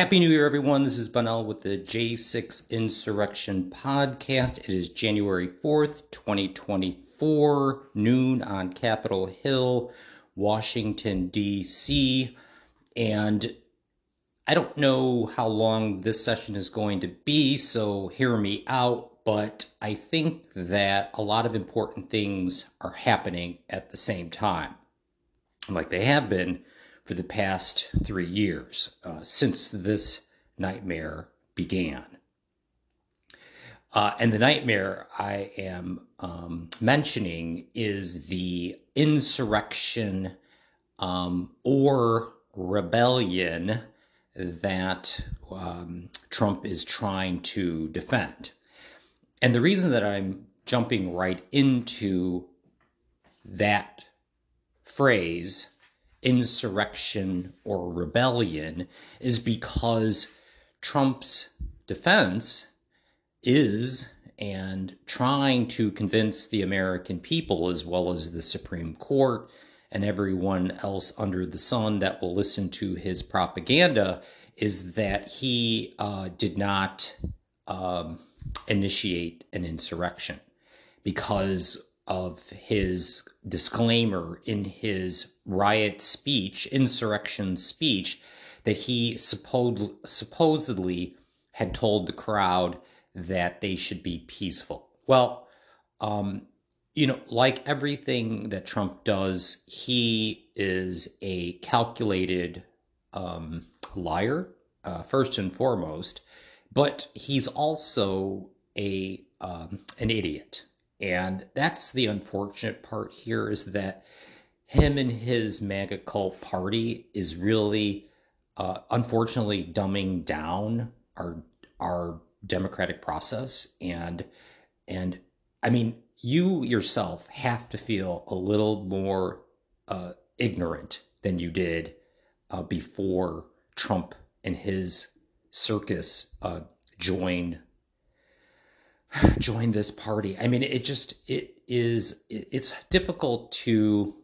Happy New Year, everyone. This is Bunnell with the J6 Insurrection Podcast. It is January 4th, 2024, noon on Capitol Hill, Washington, D.C. And I don't know how long this session is going to be, so hear me out. But I think that a lot of important things are happening at the same time, like they have been for the past three years uh, since this nightmare began. Uh, and the nightmare I am um, mentioning is the insurrection um, or rebellion that um, Trump is trying to defend. And the reason that I'm jumping right into that phrase insurrection or rebellion is because Trump's defense is and trying to convince the American people, as well as the Supreme Court and everyone else under the sun that will listen to his propaganda, is that he uh, did not um, initiate an insurrection. Because of his disclaimer in his riot speech, insurrection speech, that he supposed, supposedly had told the crowd that they should be peaceful. Well, um, you know, like everything that Trump does, he is a calculated um, liar, uh, first and foremost, but he's also a um, an idiot. And that's the unfortunate part here is that him and his MAGA cult party is really, uh, unfortunately, dumbing down our our democratic process. And and I mean, you yourself have to feel a little more uh, ignorant than you did uh, before Trump and his circus uh, joined join this party. I mean, it just it is it's difficult to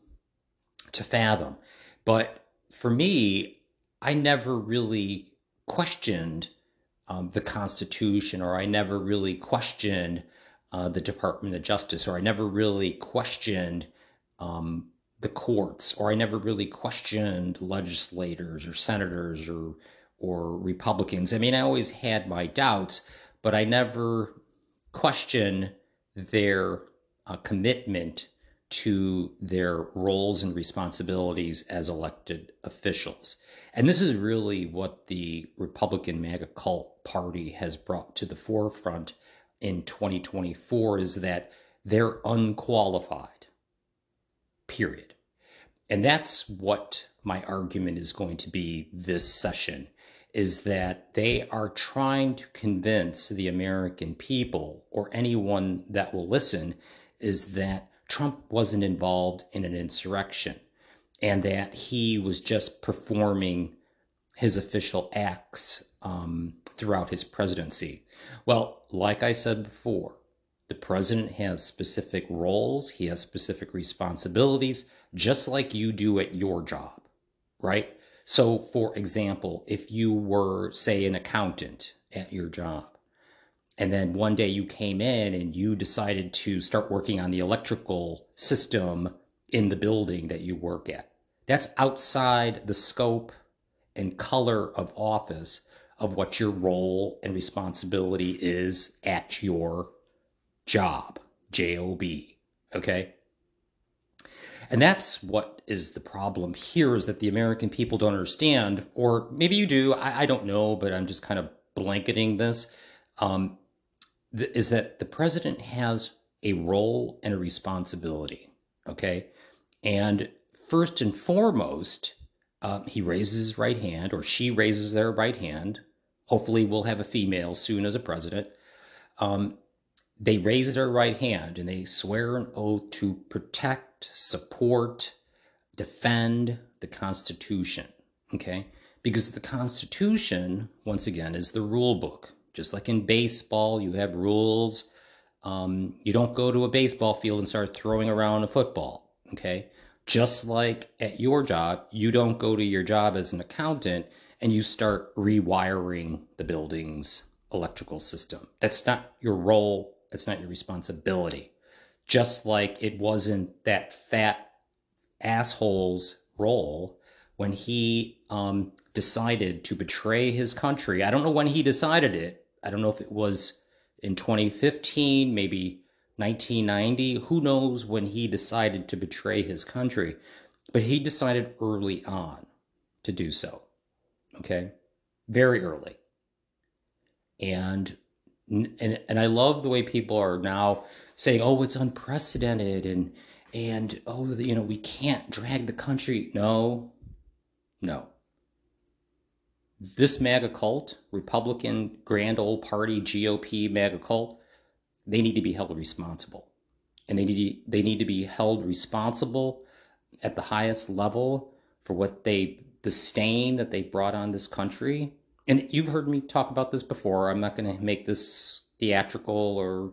to fathom. But for me, I never really questioned um, the Constitution, or I never really questioned uh, the Department of Justice, or I never really questioned um, the courts, or I never really questioned legislators or senators or or Republicans. I mean, I always had my doubts, but I never question their uh, commitment to their roles and responsibilities as elected officials. And this is really what the Republican MAGA cult party has brought to the forefront in 2024 is that they're unqualified, period. And that's what my argument is going to be this session is that they are trying to convince the American people or anyone that will listen is that Trump wasn't involved in an insurrection and that he was just performing his official acts um, throughout his presidency. Well, like I said before, the president has specific roles, he has specific responsibilities, just like you do at your job, right? So, for example, if you were, say, an accountant at your job, and then one day you came in and you decided to start working on the electrical system in the building that you work at, that's outside the scope and color of office of what your role and responsibility is at your job, job. Okay. And that's what is the problem here is that the American people don't understand, or maybe you do, I, I don't know, but I'm just kind of blanketing this. Um, th- is that the president has a role and a responsibility, okay? And first and foremost, uh, he raises his right hand, or she raises their right hand. Hopefully, we'll have a female soon as a president. Um, they raise their right hand and they swear an oath to protect, support, defend the Constitution. Okay? Because the Constitution, once again, is the rule book. Just like in baseball, you have rules. Um, you don't go to a baseball field and start throwing around a football. Okay? Just like at your job, you don't go to your job as an accountant and you start rewiring the building's electrical system. That's not your role, that's not your responsibility. Just like it wasn't that fat asshole's role when he um, decided to betray his country. I don't know when he decided it. I don't know if it was in 2015, maybe 1990. Who knows when he decided to betray his country? But he decided early on to do so. Okay? Very early. And and and I love the way people are now saying, "Oh, it's unprecedented," and and oh, you know, we can't drag the country. No, no. This MAGA cult, Republican Grand Old Party, GOP MAGA cult, they need to be held responsible. And they need, they need to be held responsible at the highest level for what they, the stain that they brought on this country. And you've heard me talk about this before. I'm not going to make this theatrical or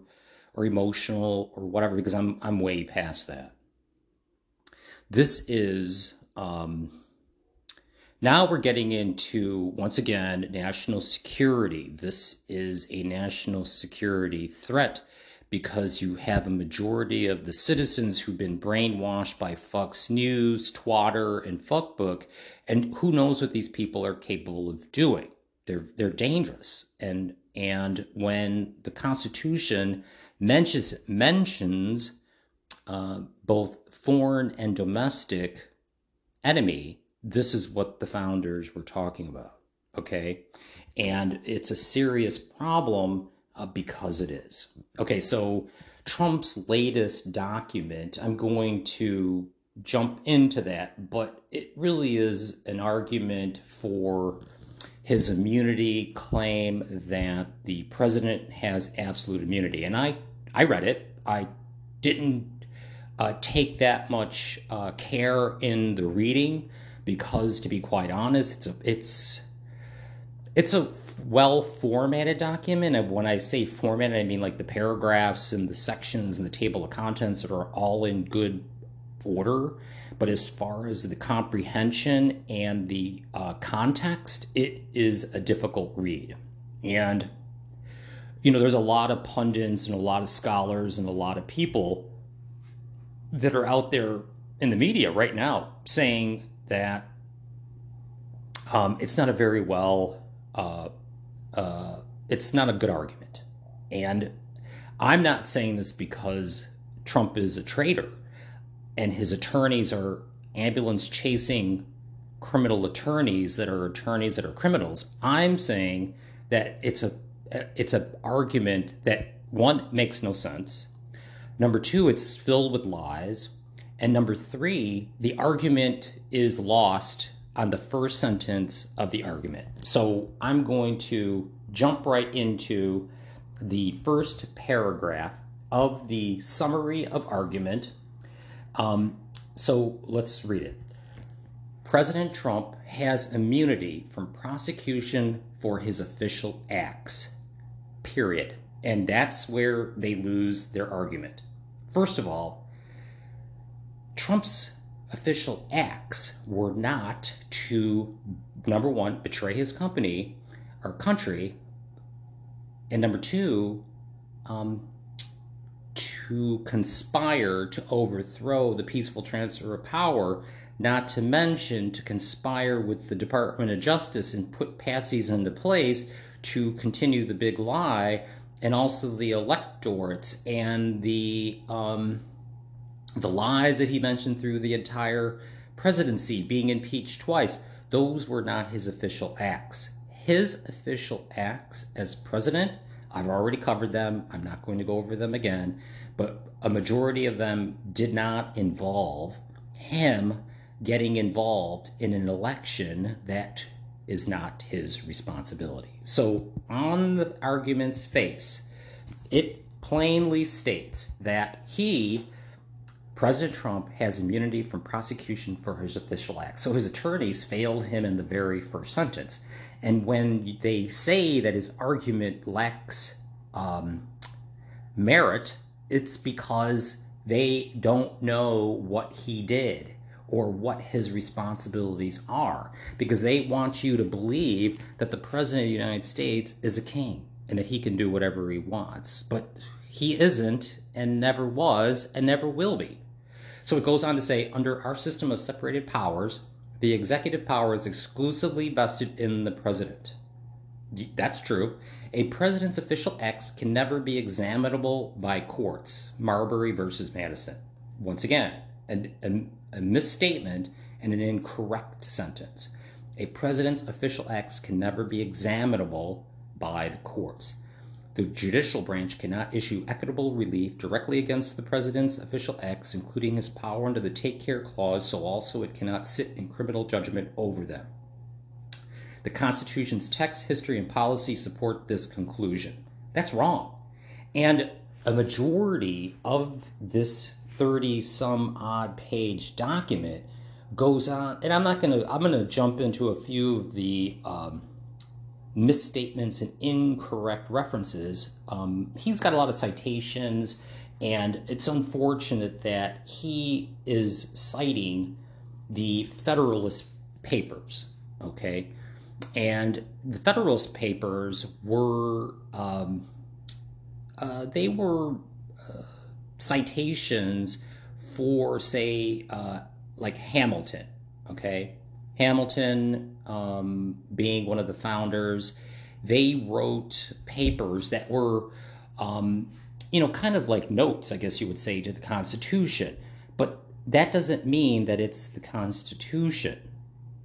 or emotional or whatever because I'm I'm way past that. This is um, now we're getting into, once again, national security. This is a national security threat because you have a majority of the citizens who've been brainwashed by Fox News, Twitter, and Fuckbook, and who knows what these people are capable of doing. They're they're dangerous, and and when the Constitution mentions mentions uh, both foreign and domestic enemy, this is what the founders were talking about. Okay. And it's a serious problem uh, because it is. Okay. So Trump's latest document, I'm going to jump into that, but it really is an argument for his immunity claim that the president has absolute immunity. And I, I read it. I didn't uh, take that much uh, care in the reading because, to be quite honest, it's a it's it's a well formatted document. And when I say formatted, I mean like the paragraphs and the sections and the table of contents that are all in good order. But as far as the comprehension and the uh, context, it is a difficult read. And you know, there's a lot of pundits and a lot of scholars and a lot of people that are out there in the media right now saying that um, it's not a very well, uh, uh, it's not a good argument. And I'm not saying this because Trump is a traitor and his attorneys are ambulance chasing criminal attorneys that are attorneys that are criminals. I'm saying that it's a it's an argument that one makes no sense Number two, it's filled with lies. And number three, the argument is lost on the first sentence of the argument. So I'm going to jump right into the first paragraph of the summary of argument. Um, so let's read it. President Trump has immunity from prosecution for his official acts, period. And that's where they lose their argument. First of all, Trump's official acts were not to, number one, betray his company or country, and number two, um, to conspire to overthrow the peaceful transfer of power, not to mention to conspire with the Department of Justice and put patsies into place to continue the big lie and also the electorates and the um, the lies that he mentioned through the entire presidency, being impeached twice. Those were not his official acts. His official acts as president, I've already covered them. I'm not going to go over them again, but a majority of them did not involve him getting involved in an election that is not his responsibility. So, on the argument's face, it plainly states that he, President Trump, has immunity from prosecution for his official acts. So, his attorneys failed him in the very first sentence. And when they say that his argument lacks um, merit, it's because they don't know what he did or what his responsibilities are because they want you to believe that the president of the United States is a king and that he can do whatever he wants. But he isn't and never was and never will be. So it goes on to say under our system of separated powers, the executive power is exclusively vested in the president. That's true. A president's official acts can never be examinable by courts. Marbury versus Madison. Once again, a, a, a misstatement and an incorrect sentence. A president's official acts can never be examinable by the courts. The judicial branch cannot issue equitable relief directly against the president's official acts, including his power under the Take Care Clause, so also it cannot sit in criminal judgment over them. The Constitution's text, history, and policy support this conclusion. That's wrong. And a majority of this 30 some odd page document goes on, and I'm not going to, I'm going to jump into a few of the um, misstatements and incorrect references. Um, he's got a lot of citations, and it's unfortunate that he is citing the Federalist Papers, okay? And the Federalist Papers were, um, uh, they were citations for, say, uh, like Hamilton, okay? Hamilton, um, being one of the founders, they wrote papers that were, um, you know, kind of like notes, I guess you would say, to the Constitution. But that doesn't mean that it's the Constitution,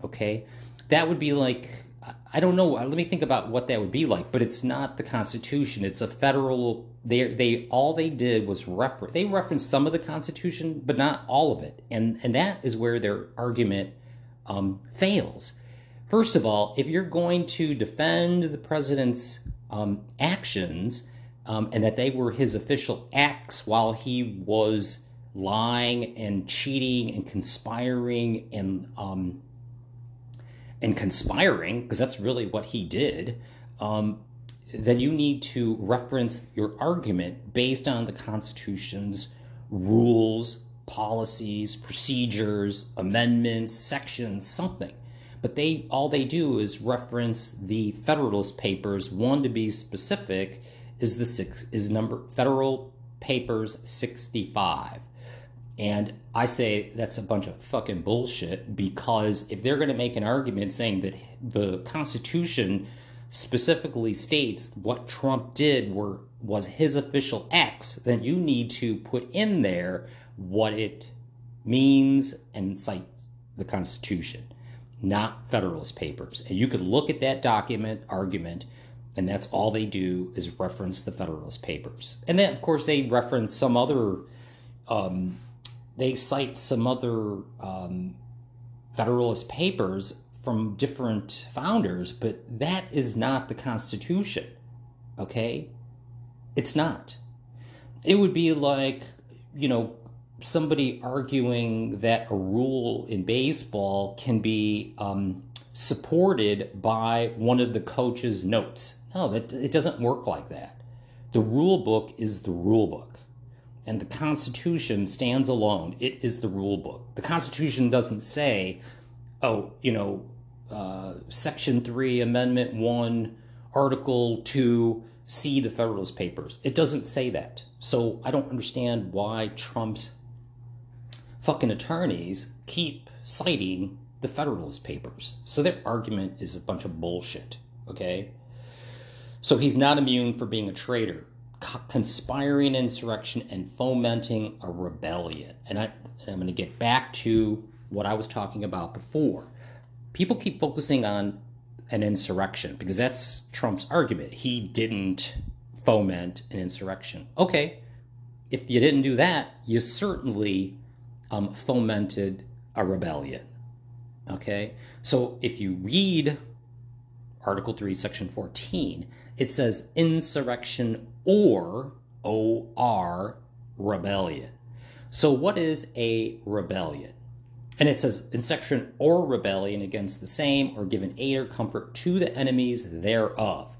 okay? That would be like, I don't know. Let me think about what that would be like. But it's not the Constitution. It's a federal. They they all they did was refer. They referenced some of the Constitution, but not all of it. And and that is where their argument um, fails. First of all, if you're going to defend the president's um, actions um, and that they were his official acts while he was lying and cheating and conspiring and um, and conspiring, because that's really what he did, um, then you need to reference your argument based on the Constitution's rules policies, procedures, amendments, sections, something. But they all they do is reference the Federalist Papers. One to be specific is the six is number Federal Papers 65. And I say that's a bunch of fucking bullshit because if they're going to make an argument saying that the Constitution specifically states what Trump did were was his official acts, then you need to put in there what it means and cite the Constitution, not Federalist Papers. And you could look at that document argument, and that's all they do is reference the Federalist Papers. And then, of course, they reference some other, um, they cite some other um, Federalist Papers from different founders, but that is not the Constitution. Okay? It's not. It would be like, you know, somebody arguing that a rule in baseball can be um, supported by one of the coach's notes. No, that it doesn't work like that. The rule book is the rule book, and the Constitution stands alone. It is the rule book. The Constitution doesn't say, "Oh, you know, uh, Section Three, Amendment One, Article Two." See the Federalist Papers. It doesn't say that. So I don't understand why Trump's fucking attorneys keep citing the Federalist Papers. So their argument is a bunch of bullshit, okay? So he's not immune for being a traitor, conspiring insurrection, and fomenting a rebellion. And, I, and I'm going to get back to what I was talking about before. People keep focusing on an insurrection because that's Trump's argument. He didn't foment an insurrection. Okay, if you didn't do that, you certainly um, fomented a rebellion. Okay? So if you read Article 3, Section 14, it says insurrection or OR rebellion. So what is a rebellion? And it says in section or rebellion against the same or given aid or comfort to the enemies thereof.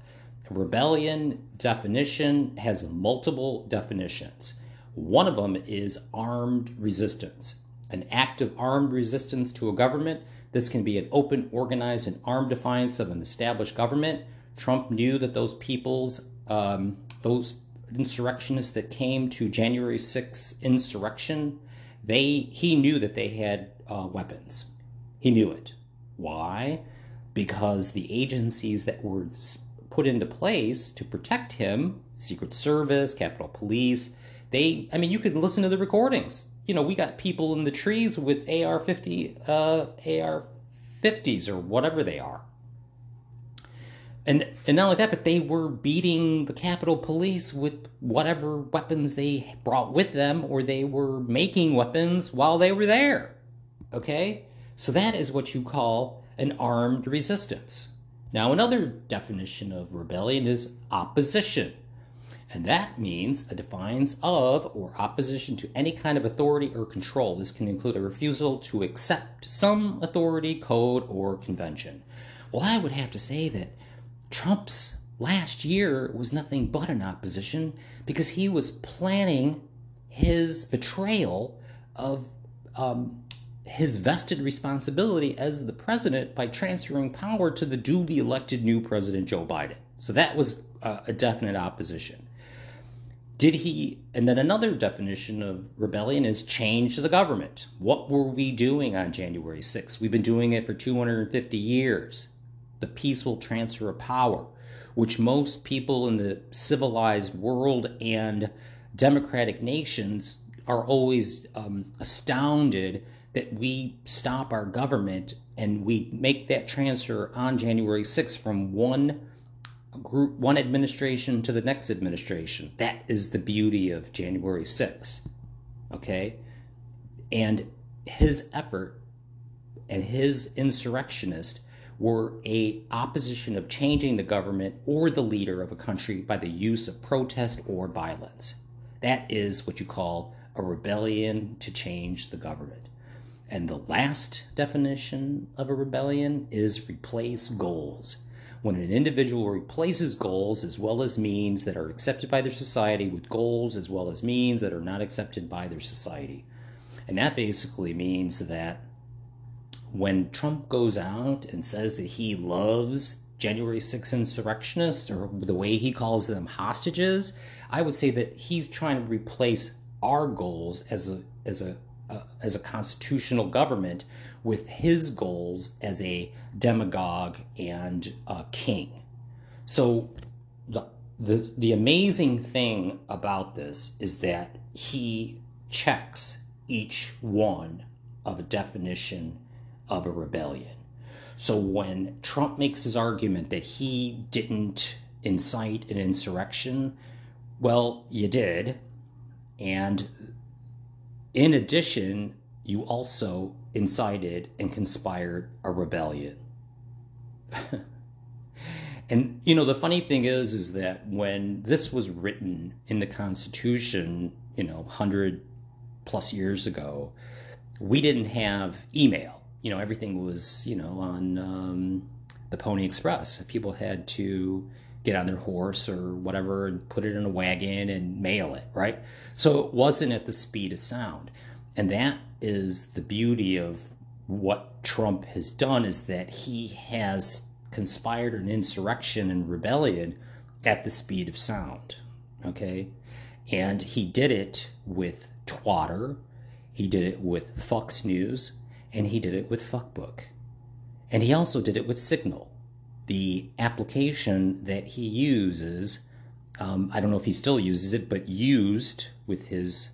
Rebellion definition has multiple definitions. One of them is armed resistance. an act of armed resistance to a government. This can be an open, organized, and armed defiance of an established government. Trump knew that those people's, um, those insurrectionists that came to January 6 insurrection, they he knew that they had uh, weapons. He knew it. Why? Because the agencies that were put into place to protect him, Secret Service, Capitol Police, they, I mean, you could listen to the recordings. You know, we got people in the trees with AR 50, uh, AR 50s or whatever they are. And, and not only that, but they were beating the Capitol Police with whatever weapons they brought with them, or they were making weapons while they were there. Okay? So that is what you call an armed resistance. Now, another definition of rebellion is opposition. And that means a defiance of or opposition to any kind of authority or control. This can include a refusal to accept some authority, code, or convention. Well, I would have to say that Trump's last year was nothing but an opposition because he was planning his betrayal of um, his vested responsibility as the president by transferring power to the duly elected new president, Joe Biden. So that was a, a definite opposition. Did he, and then another definition of rebellion is change the government. What were we doing on January 6th? We've been doing it for 250 years. The peaceful transfer of power, which most people in the civilized world and democratic nations are always um, astounded that we stop our government and we make that transfer on January 6th from one group, one administration to the next administration. That is the beauty of January 6th. Okay? And his effort and his insurrectionist were a opposition of changing the government or the leader of a country by the use of protest or violence. That is what you call a rebellion to change the government. And the last definition of a rebellion is replace goals when an individual replaces goals as well as means that are accepted by their society with goals as well as means that are not accepted by their society. And that basically means that when Trump goes out and says that he loves January 6 insurrectionists or the way he calls them hostages, I would say that he's trying to replace our goals as a as a uh, as a constitutional government with his goals as a demagogue and a king. So the, the, the amazing thing about this is that he checks each one of a definition of a rebellion. So when Trump makes his argument that he didn't incite an insurrection, well, you did. And in addition, you also incited and conspired a rebellion. and you know the funny thing is is that when this was written in the constitution, you know, 100 plus years ago, we didn't have email. You know, everything was, you know, on um, the Pony Express. People had to get on their horse or whatever and put it in a wagon and mail it, right? So it wasn't at the speed of sound. And that is the beauty of what Trump has done is that he has conspired an insurrection and rebellion at the speed of sound. Okay? And he did it with Twatter, he did it with Fox News, and he did it with Fuckbook. And he also did it with Signal. The application that he uses, um, I don't know if he still uses it, but used with his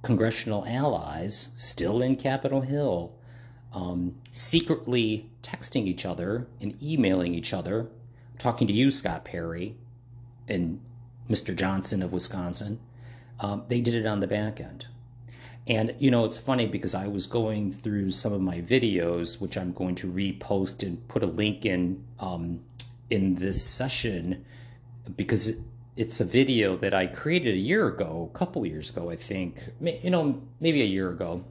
congressional allies still in Capitol Hill um, secretly texting each other and emailing each other, talking to you, Scott Perry, and Mr. Johnson of Wisconsin. Um, they did it on the back end. And, you know, it's funny because I was going through some of my videos, which I'm going to repost and put a link in um, in this session because it, it's a video that I created a year ago, a couple years ago, I think, you know, maybe a year ago.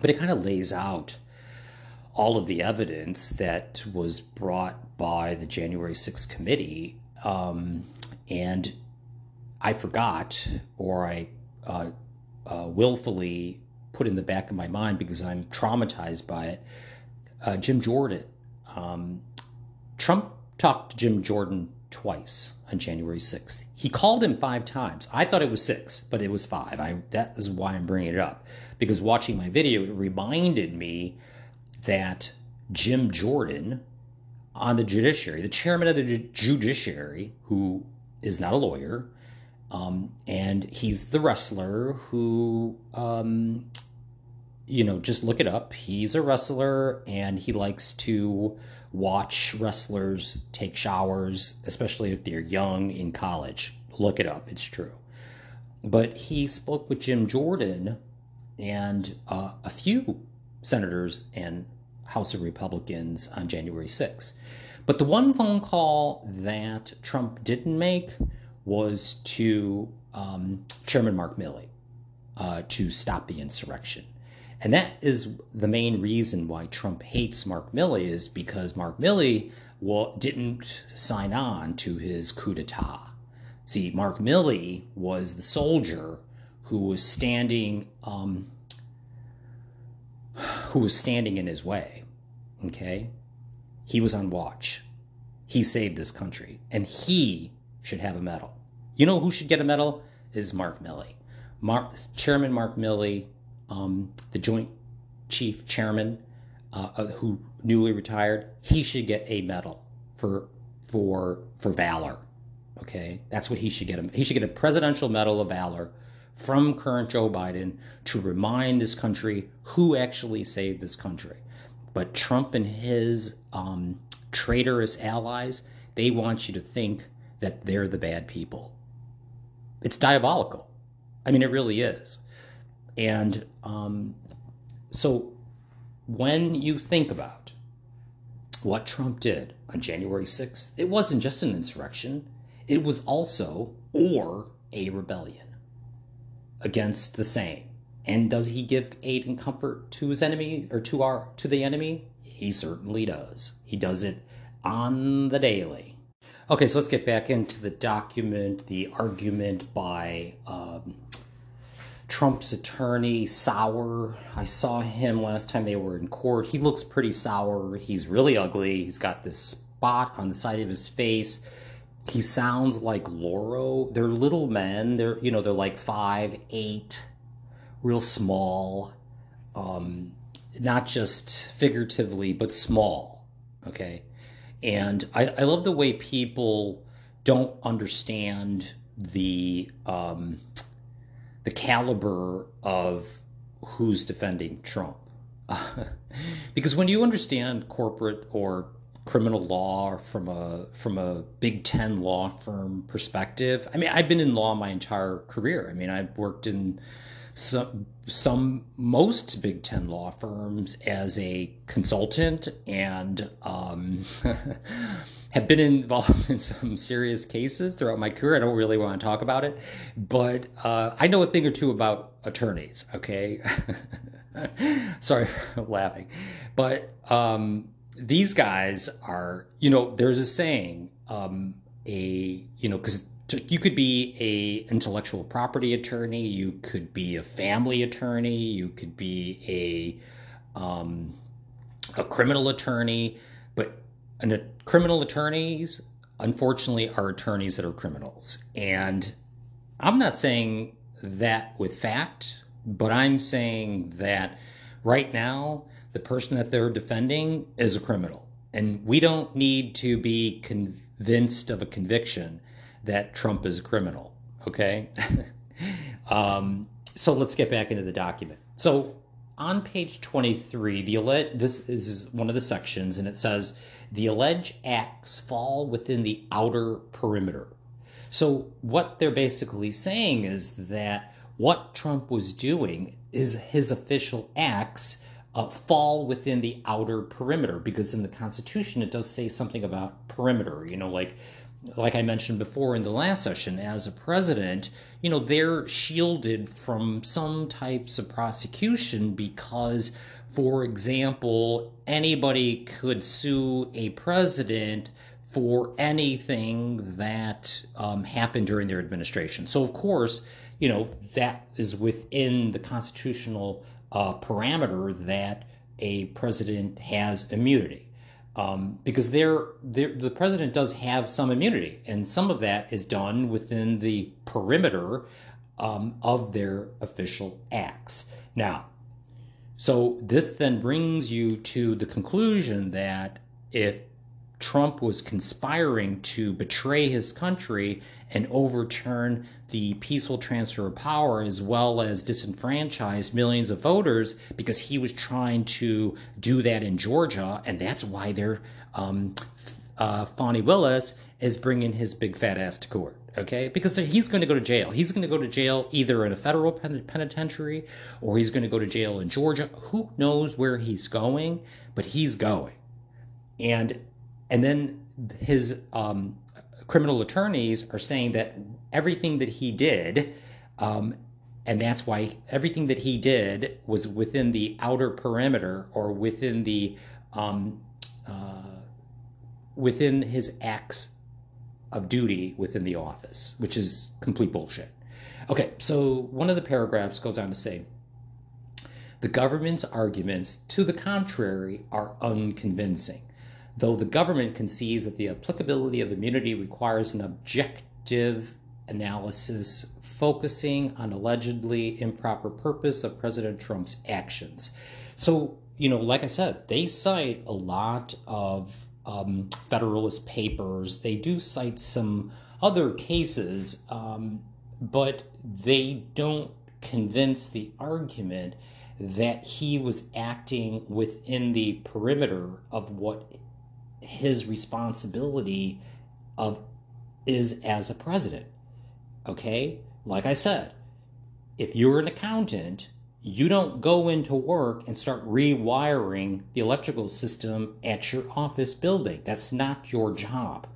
But it kind of lays out all of the evidence that was brought by the January 6th committee. Um, and I forgot, or I uh, uh, willfully put in the back of my mind because I'm traumatized by it. Uh, Jim Jordan. Um, Trump talked to Jim Jordan twice on January 6th. He called him five times. I thought it was six, but it was five. I, that is why I'm bringing it up. Because watching my video, it reminded me that Jim Jordan on the judiciary, the chairman of the judiciary, who is not a lawyer, um, and he's the wrestler who, um, you know, just look it up. He's a wrestler and he likes to watch wrestlers take showers, especially if they're young in college. Look it up, it's true. But he spoke with Jim Jordan and uh, a few senators and House of Republicans on January 6th. But the one phone call that Trump didn't make was to um, Chairman Mark Milley uh, to stop the insurrection. And that is the main reason why Trump hates Mark Milley is because Mark Milley well, didn't sign on to his coup d'etat. See, Mark Milley was the soldier who was standing um, who was standing in his way. Okay? He was on watch. He saved this country, and he should have a medal. You know who should get a medal? Is Mark Milley. Mark, Chairman Mark Milley, um, the Joint Chief Chairman, uh, who newly retired, he should get a medal for for for valor. Okay, that's what he should get. He should get a Presidential Medal of Valor from current Joe Biden to remind this country who actually saved this country. But Trump and his um, traitorous allies, they want you to think that they're the bad people. It's diabolical. I mean, it really is. And um, so when you think about what Trump did on January 6th, it wasn't just an insurrection, it was also or a rebellion against the same. And does he give aid and comfort to his enemy or to our to the enemy? He certainly does. He does it on the daily. Okay, so let's get back into the document, the argument by um, Trump's attorney, Sauer. I saw him last time they were in court. He looks pretty sour. He's really ugly. He's got this spot on the side of his face. He sounds like Lauro. They're little men. They're, you know, they're like five, eight, real small. Um, not just figuratively, but small. Okay. And I, I love the way people don't understand the um, the caliber of who's defending Trump. because when you understand corporate or criminal law from a from a Big Ten law firm perspective, I mean, I've been in law my entire career. I mean, I've worked in some some most Big Ten law firms as a consultant and um, have been involved in some serious cases throughout my career. I don't really want to talk about it, but uh, I know a thing or two about attorneys. Okay, sorry for laughing, but um, these guys are. You know, there's a saying. Um, a you know because you could be a intellectual property attorney you could be a family attorney you could be a um, a criminal attorney but an, criminal attorneys unfortunately are attorneys that are criminals. And i'm not saying that with fact but i'm saying that right now the person that they're defending is a criminal. And we don't need to be convinced of a conviction that Trump is a criminal. Okay. um, so let's get back into the document. So on page 23, the alleged, this is one of the sections, and it says the alleged acts fall within the outer perimeter. So what they're basically saying is that what Trump was doing is his official acts uh, fall within the outer perimeter because in the Constitution it does say something about perimeter. You know, like like I mentioned before in the last session, as a president, you know, they're shielded from some types of prosecution because, for example, anybody could sue a president for anything that um, happened during their administration. So, of course, you know, that is within the constitutional uh, parameter that a president has immunity. Um, because they're, they're, the president does have some immunity, and some of that is done within the perimeter um, of their official acts. Now, so this then brings you to the conclusion that if Trump was conspiring to betray his country and overturn the peaceful transfer of power as well as disenfranchise millions of voters because he was trying to do that in Georgia. And that's why they're, um, uh, Fani Willis is bringing his big fat ass to court. Okay, because he's going to go to jail. He's going to go to jail either in a federal penitentiary or he's going to go to jail in Georgia. Who knows where he's going, but he's going. And and then his um, criminal attorneys are saying that everything that he did, um, and that's why everything that he did was within the outer perimeter or within the um, uh, within his acts of duty within the office, which is complete bullshit. Okay, so one of the paragraphs goes on to say the government's arguments to the contrary are unconvincing though the government concedes that the applicability of immunity requires an objective analysis focusing on allegedly improper purpose of President Trump's actions. So, you know, like I said, they cite a lot of um, Federalist papers. They do cite some other cases, um, but they don't convince the argument that he was acting within the perimeter of what his responsibility of is as a president. Okay? Like I said, if you're an accountant, you don't go into work and start rewiring the electrical system at your office building. That's not your job.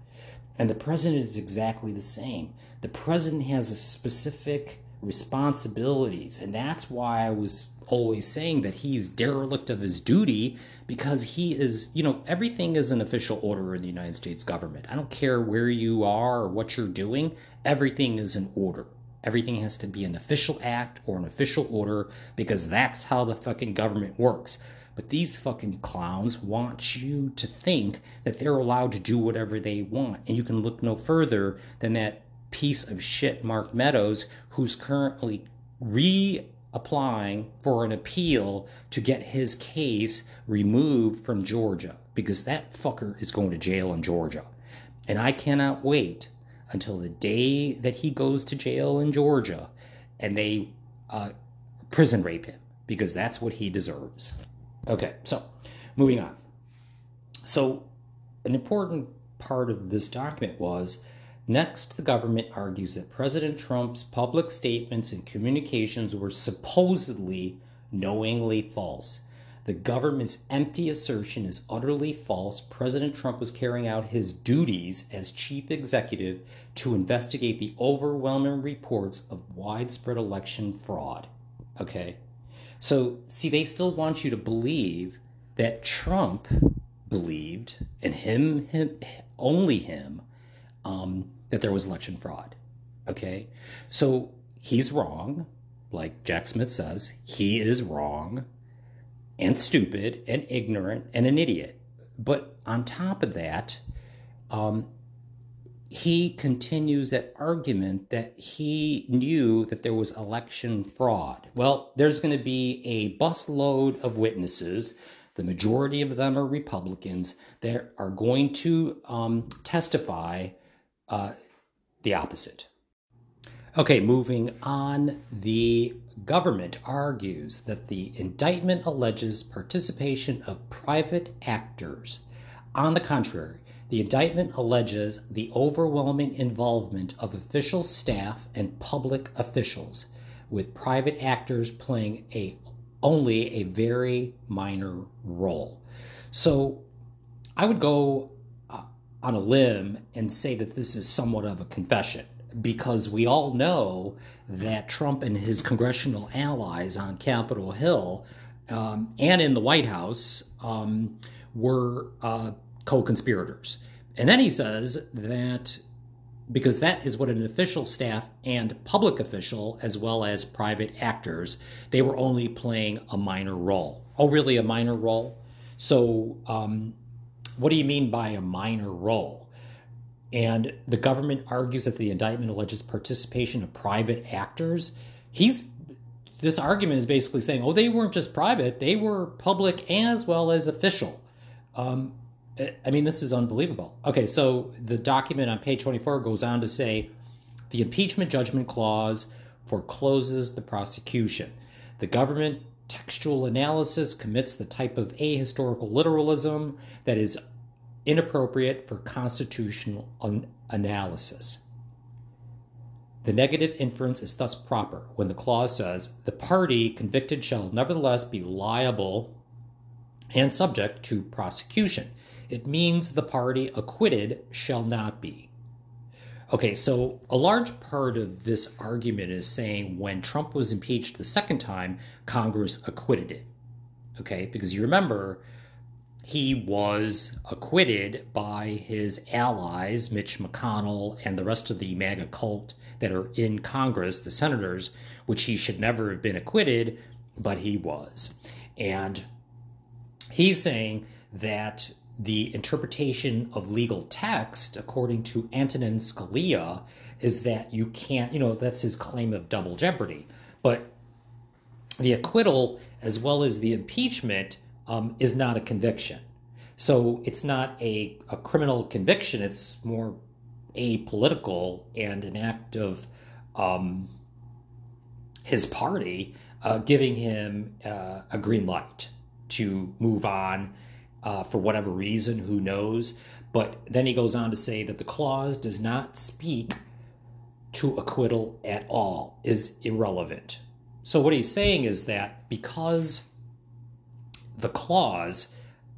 And the president is exactly the same. The president has a specific responsibilities, and that's why I was always saying that he's derelict of his duty because he is, you know, everything is an official order in the United States government. I don't care where you are or what you're doing, everything is an order. Everything has to be an official act or an official order because that's how the fucking government works. But these fucking clowns want you to think that they're allowed to do whatever they want. And you can look no further than that piece of shit, Mark Meadows, who's currently re applying for an appeal to get his case removed from Georgia because that fucker is going to jail in Georgia. And I cannot wait until the day that he goes to jail in Georgia and they uh, prison rape him because that's what he deserves. Okay, so moving on. So, an important part of this document was Next, the government argues that President Trump's public statements and communications were supposedly knowingly false. The government's empty assertion is utterly false. President Trump was carrying out his duties as chief executive to investigate the overwhelming reports of widespread election fraud. Okay? So, see, they still want you to believe that Trump believed, and him, him only him, um, that there was election fraud. Okay? So he's wrong, like Jack Smith says. He is wrong and stupid and ignorant and an idiot. But on top of that, um, he continues that argument that he knew that there was election fraud. Well, there's going to be a busload of witnesses. The majority of them are Republicans that are going to um, testify the opposite. Okay, moving on. The government argues that the indictment alleges participation of private actors. On the contrary, the indictment alleges the overwhelming involvement of official staff and public officials, with private actors playing a only a very minor role. So I would go on a limb and say that this is somewhat of a confession because we all know that Trump and his congressional allies on Capitol Hill um, and in the White House um, were uh, co conspirators. And then he says that because that is what an official staff and public official, as well as private actors, they were only playing a minor role. Oh, really, a minor role? So, um, what do you mean by a minor role? And the government argues that the indictment alleges participation of private actors. He's this argument is basically saying, oh, they weren't just private; they were public as well as official. Um, I mean, this is unbelievable. Okay, so the document on page 24 goes on to say the impeachment judgment clause forecloses the prosecution. The government textual analysis commits the type of ahistorical literalism that is inappropriate for constitutional un- analysis. The negative inference is thus proper when the clause says the party convicted shall nevertheless be liable and subject to prosecution. It means the party acquitted shall not be. Okay, so a large part of this argument is saying when Trump was impeached the second time, Congress acquitted him. Okay, because you remember he was acquitted by his allies, Mitch McConnell and the rest of the MAGA cult that are in Congress, the senators, which he should never have been acquitted, but he was. And he's saying that the interpretation of legal text, according to Antonin Scalia, is that you can't, you know, that's his claim of double jeopardy. But the acquittal, as well as the impeachment, um, is not a conviction. So it's not a, a criminal conviction, it's more apolitical and an act of um, his party uh, giving him uh, a green light to move on uh, for whatever reason, who knows. But then he goes on to say that the clause does not speak to acquittal at all, is irrelevant. So what he's saying is that because the clause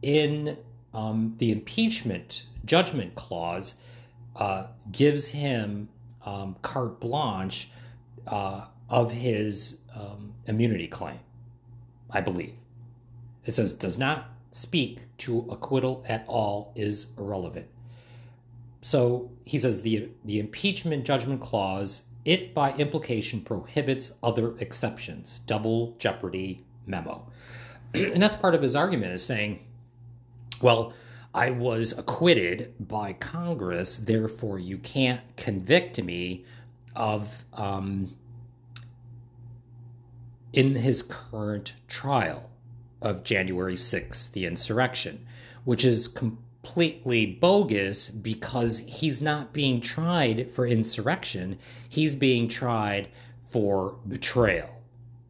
in um, the impeachment judgment clause uh, gives him um, carte blanche uh, of his um, immunity claim, I believe. It says does not speak to acquittal at all is irrelevant. So he says the the impeachment judgment clause it by implication prohibits other exceptions. Double jeopardy memo. and that's part of his argument is saying, well, I was acquitted by Congress, therefore you can't convict me of um, in his current trial of January 6th, the insurrection, which is completely bogus because he's not being tried for insurrection. He's being tried for betrayal,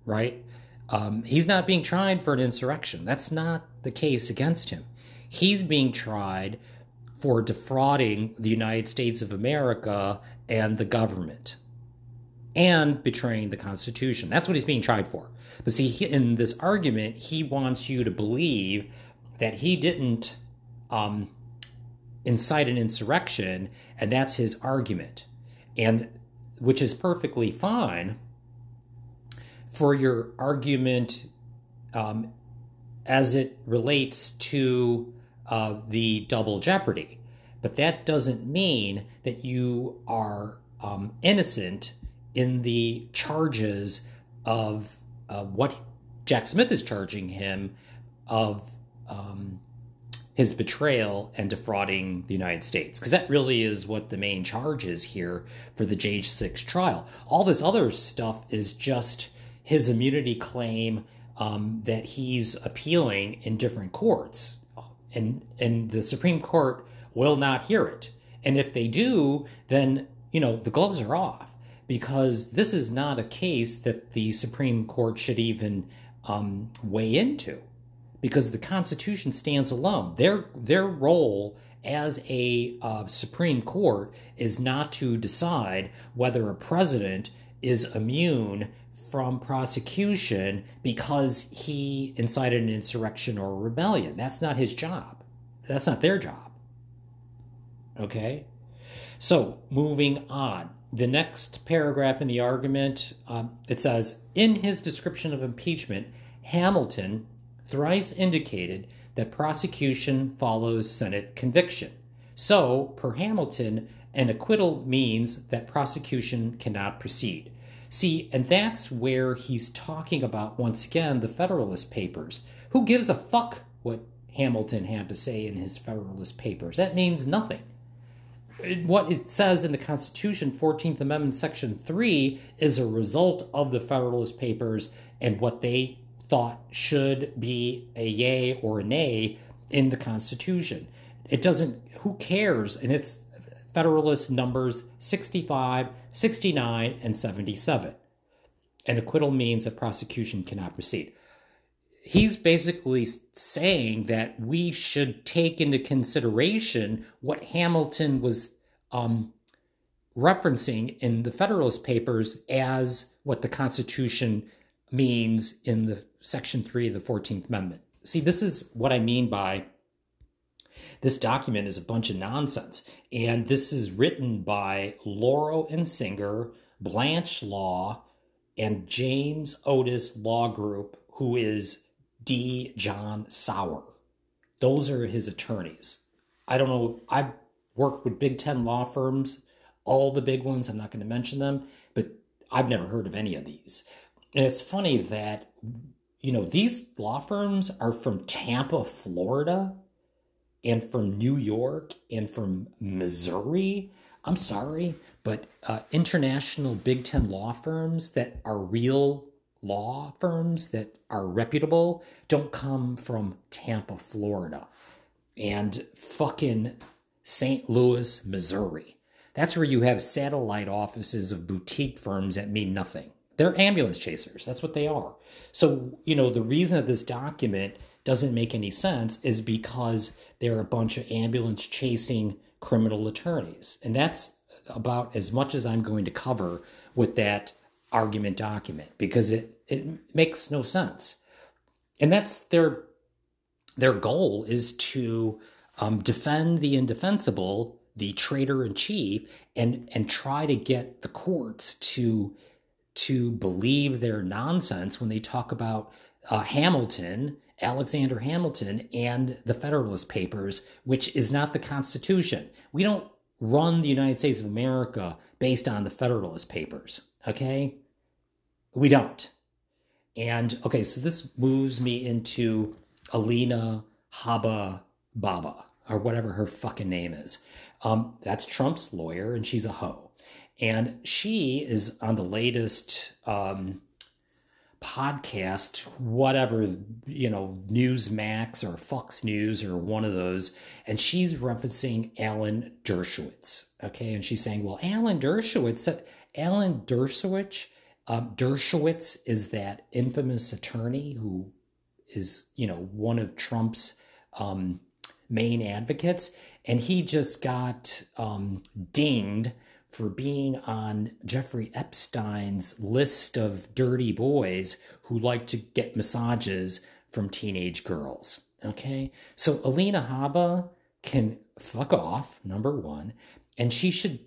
right? Um, he's not being tried for an insurrection. That's not the case against him. He's being tried for defrauding the United States of America and the government and betraying the Constitution. That's what he's being tried for. But see, in this argument, he wants you to believe that he didn't um, incite an insurrection, and that's his argument, and which is perfectly fine for your argument um, as it relates to uh, the double jeopardy. But that doesn't mean that you are um, innocent in the charges of uh, what Jack Smith is charging him of um, his betrayal and defrauding the United States. Because that really is what the main charge is here for the J6 trial. All this other stuff is just his immunity claim um, that he's appealing in different courts. And, and the Supreme Court will not hear it. And if they do, then, you know, the gloves are off because this is not a case that the Supreme Court should even um, weigh into, because the Constitution stands alone. Their their role as a uh, Supreme Court is not to decide whether a president is immune from prosecution because he incited an insurrection or a rebellion. That's not his job. That's not their job. Okay? So, moving on the next paragraph in the argument, um, it says, in his description of impeachment, Hamilton thrice indicated that prosecution follows Senate conviction. So, per Hamilton, An acquittal means that prosecution cannot proceed. See, and that's where he's talking about, once again, the Federalist Papers. Who gives a fuck what Hamilton had to say in his Federalist Papers? That means nothing. What it says in the Constitution, 14th Amendment, Section 3, is a result of the Federalist Papers and what they thought should be a yay or a nay in the Constitution. It doesn't, who cares? And it's Federalist numbers 65, 69, and 77. An acquittal means that prosecution cannot proceed. He's basically saying that we should take into consideration what Hamilton was um, referencing in the Federalist Papers as what the Constitution means in the Section 3 of the 14th Amendment. See, this is what I mean by this document is a bunch of nonsense. And this is written by Lauro and Singer, Blanche Law, and James Otis Law Group, who is D. John Sauer. Those are his attorneys. I don't know. I've worked with Big Ten law firms, all the big ones. I'm not going to mention them, but I've never heard of any of these. And it's funny that, you know, these law firms are from Tampa, Florida and from New York and from Missouri. I'm sorry, but uh, international Big Ten law firms that are real law firms that are reputable don't come from Tampa, Florida, and fucking St. Louis, Missouri. That's where you have satellite offices of boutique firms that mean nothing. They're ambulance chasers. That's what they are. So, you know, the reason that this document doesn't make any sense is because they're a bunch of ambulance chasing criminal attorneys. And that's about as much as I'm going to cover with that argument document because it, it makes no sense. And that's their their goal is to um, defend the indefensible, the traitor in chief, and and try to get the courts to to believe their nonsense when they talk about uh, Hamilton Alexander Hamilton and the Federalist Papers, which is not the Constitution. We don't run the United States of America based on the Federalist Papers, okay? We don't. And okay, so this moves me into Alina Habba Baba, or whatever her fucking name is. Um, that's Trump's lawyer, and she's a hoe. And she is on the latest um, podcast, whatever, you know, Newsmax or Fox News or one of those, and she's referencing Alan Dershowitz. Okay, and she's saying, well, Alan Dershowitz, Alan Dershowitz, um, Dershowitz is that infamous attorney who is, you know, one of Trump's um, main advocates, and he just got um, dinged for being on Jeffrey Epstein's list of dirty boys who like to get massages from teenage girls. Okay? So Alina Habba can fuck off, number one, and she should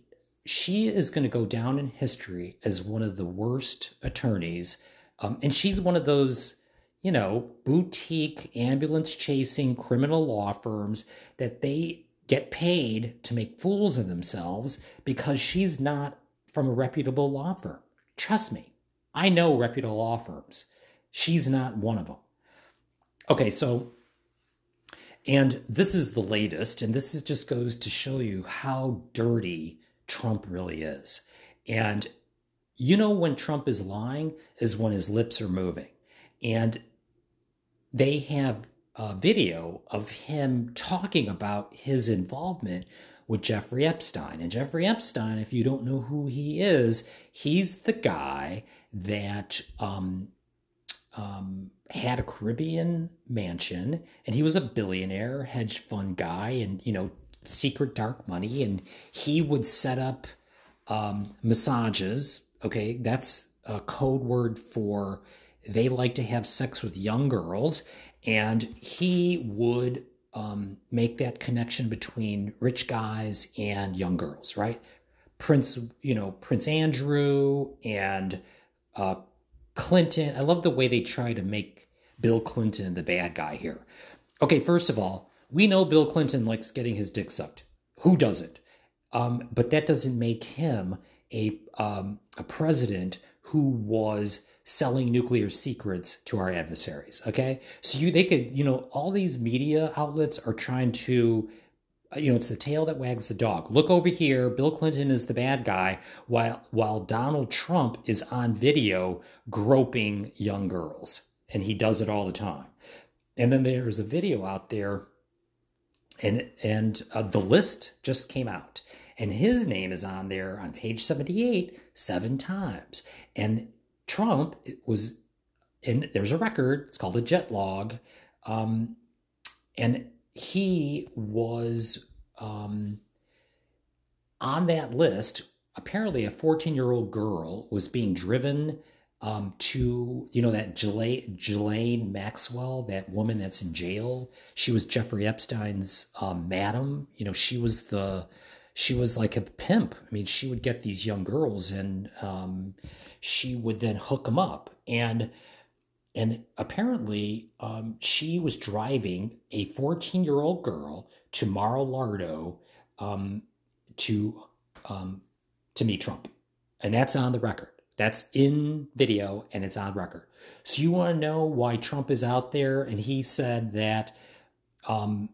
she is going to go down in history as one of the worst attorneys. Um, and she's one of those, you know, boutique ambulance chasing criminal law firms that they get paid to make fools of themselves because she's not from a reputable law firm. Trust me, I know reputable law firms. She's not one of them. Okay, so, and this is the latest, and this is just goes to show you how dirty Trump really is. And you know when Trump is lying is when his lips are moving. And they have a video of him talking about his involvement with Jeffrey Epstein. And Jeffrey Epstein, if you don't know who he is, he's the guy that um, um, had a Caribbean mansion and he was a billionaire, hedge fund guy, and, you know, secret dark money. And he would set up um, massages. Okay, that's a code word for they like to have sex with young girls and he would um, make that connection between rich guys and young girls, right? Prince, you know, Prince Andrew and uh, Clinton. I love the way they try to make Bill Clinton the bad guy here. Okay, first of all, we know Bill Clinton likes getting his dick sucked. Who doesn't? Um, but that doesn't make him a um, a president who was selling nuclear secrets to our adversaries. Okay, so you they could you know all these media outlets are trying to you know it's the tail that wags the dog. Look over here bill clinton is the bad guy while while donald trump is on video groping young girls and he does it all the time. And then there's a video out there and and uh, the list just came out and his name is on there on page 78 seven times. And trump was and there's a record it's called a jet log um, and he was um, on that list. Apparently, a 14 year old girl was being driven um, to, you know, that Ghislaine Maxwell, that woman that's in jail. She was Jeffrey Epstein's um, madam. You know, she was the, she was like a pimp. I mean, she would get these young girls and um, she would then hook him up. And and apparently, um, she was driving a 14 year old girl to Mar a Lardo um, to, um, to meet Trump. And that's on the record. That's in video and it's on record. So you want to know why Trump is out there? And he said that um,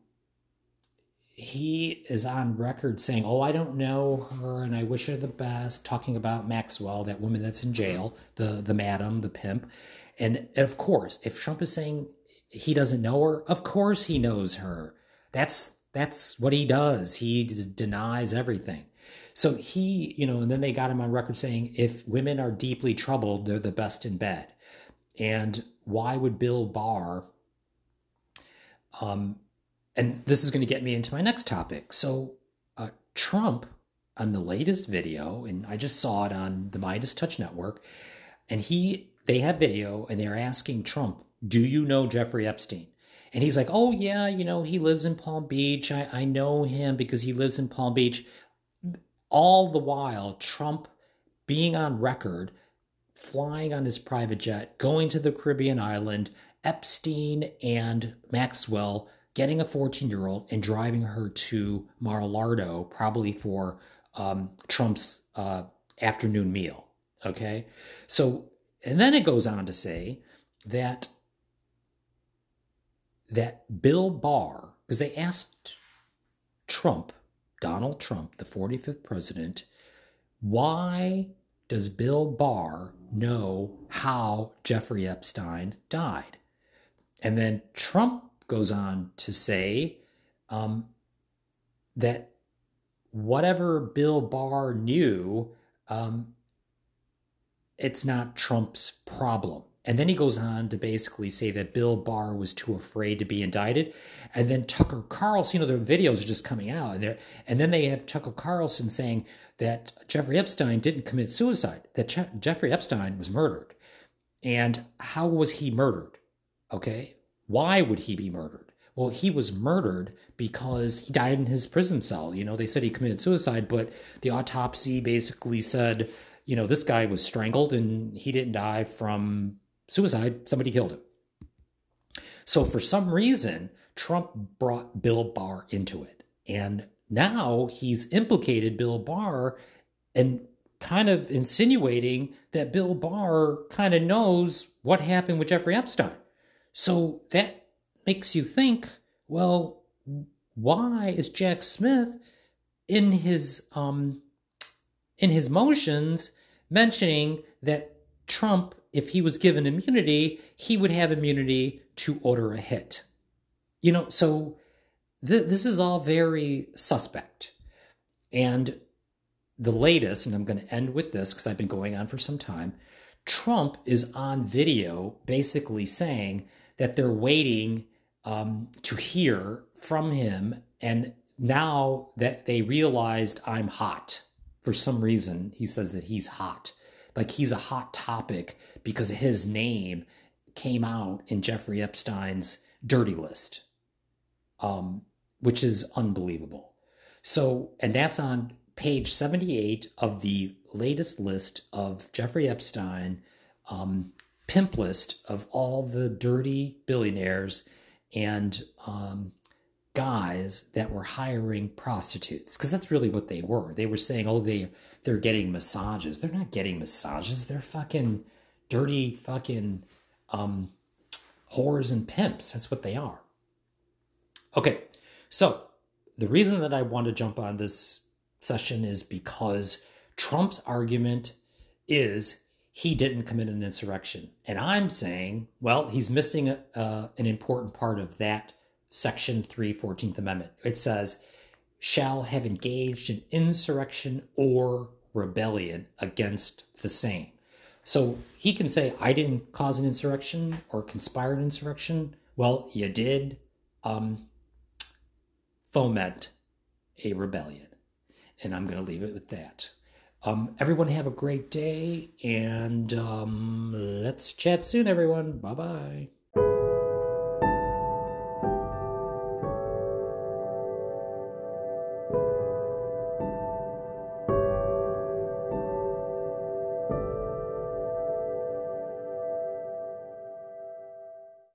he is on record saying, "Oh, I don't know her, and I wish her the best." Talking about Maxwell, that woman that's in jail, the the madam, the pimp, and of course, if Trump is saying he doesn't know her, of course he knows her. That's that's what he does. He denies everything. So he, you know, and then they got him on record saying if women are deeply troubled, they're the best in bed. And why would Bill Barr um and this is going to get me into my next topic. So uh, Trump on the latest video, and I just saw it on the MeidasTouch Network, and he they have video and they're asking Trump, Do you know Jeffrey Epstein? And he's like, Oh, yeah, you know, he lives in Palm Beach. I, I know him because he lives in Palm Beach. All the while, Trump being on record, flying on his private jet, going to the Caribbean island, Epstein and Maxwell getting a 14 year old and driving her to Mar Lardo, probably for um, Trump's uh, afternoon meal. Okay. So and then it goes on to say that that Bill Barr, because they asked Trump, Donald Trump, the 45th president, why does Bill Barr know how Jeffrey Epstein died? And then Trump goes on to say um, that whatever Bill Barr knew, um, it's not Trump's problem. And then he goes on to basically say that Bill Barr was too afraid to be indicted. And then Tucker Carlson, you know, their videos are just coming out. And, and then they have Tucker Carlson saying that Jeffrey Epstein didn't commit suicide, that Je- Jeffrey Epstein was murdered. And how was he murdered? Okay. Why would he be murdered? Well, he was murdered because he died in his prison cell. You know, they said he committed suicide, but the autopsy basically said you know, this guy was strangled and he didn't die from suicide. Somebody killed him. So for some reason, Trump brought Bill Barr into it. And now he's implicated Bill Barr and kind of insinuating that Bill Barr kind of knows what happened with Jeffrey Epstein. So that makes you think, well, why is Jack Smith in his um in his motions mentioning that Trump, if he was given immunity, he would have immunity to order a hit. You know, so th- this is all very suspect. And the latest, and I'm going to end with this because I've been going on for some time Trump is on video basically saying that they're waiting um, to hear from him. And now that they realized I'm hot, for some reason, he says that he's hot. Like he's a hot topic because his name came out in Jeffrey Epstein's dirty list, um, which is unbelievable. So, and that's on page 78 of the latest list of Jeffrey Epstein um, pimp list of all the dirty billionaires and um, guys that were hiring prostitutes because that's really what they were. They were saying, "Oh, they they're getting massages." They're not getting massages. They're fucking dirty fucking um whores and pimps. That's what they are. Okay. So, the reason that I want to jump on this session is because Trump's argument is he didn't commit an insurrection. And I'm saying, well, he's missing a, uh, an important part of that Section 3, 14th Amendment. It says, shall have engaged in insurrection or rebellion against the same. So he can say, I didn't cause an insurrection or conspire an insurrection. Well, you did um, foment a rebellion. And I'm going to leave it with that. Um, everyone have a great day and um, let's chat soon, everyone. Bye bye.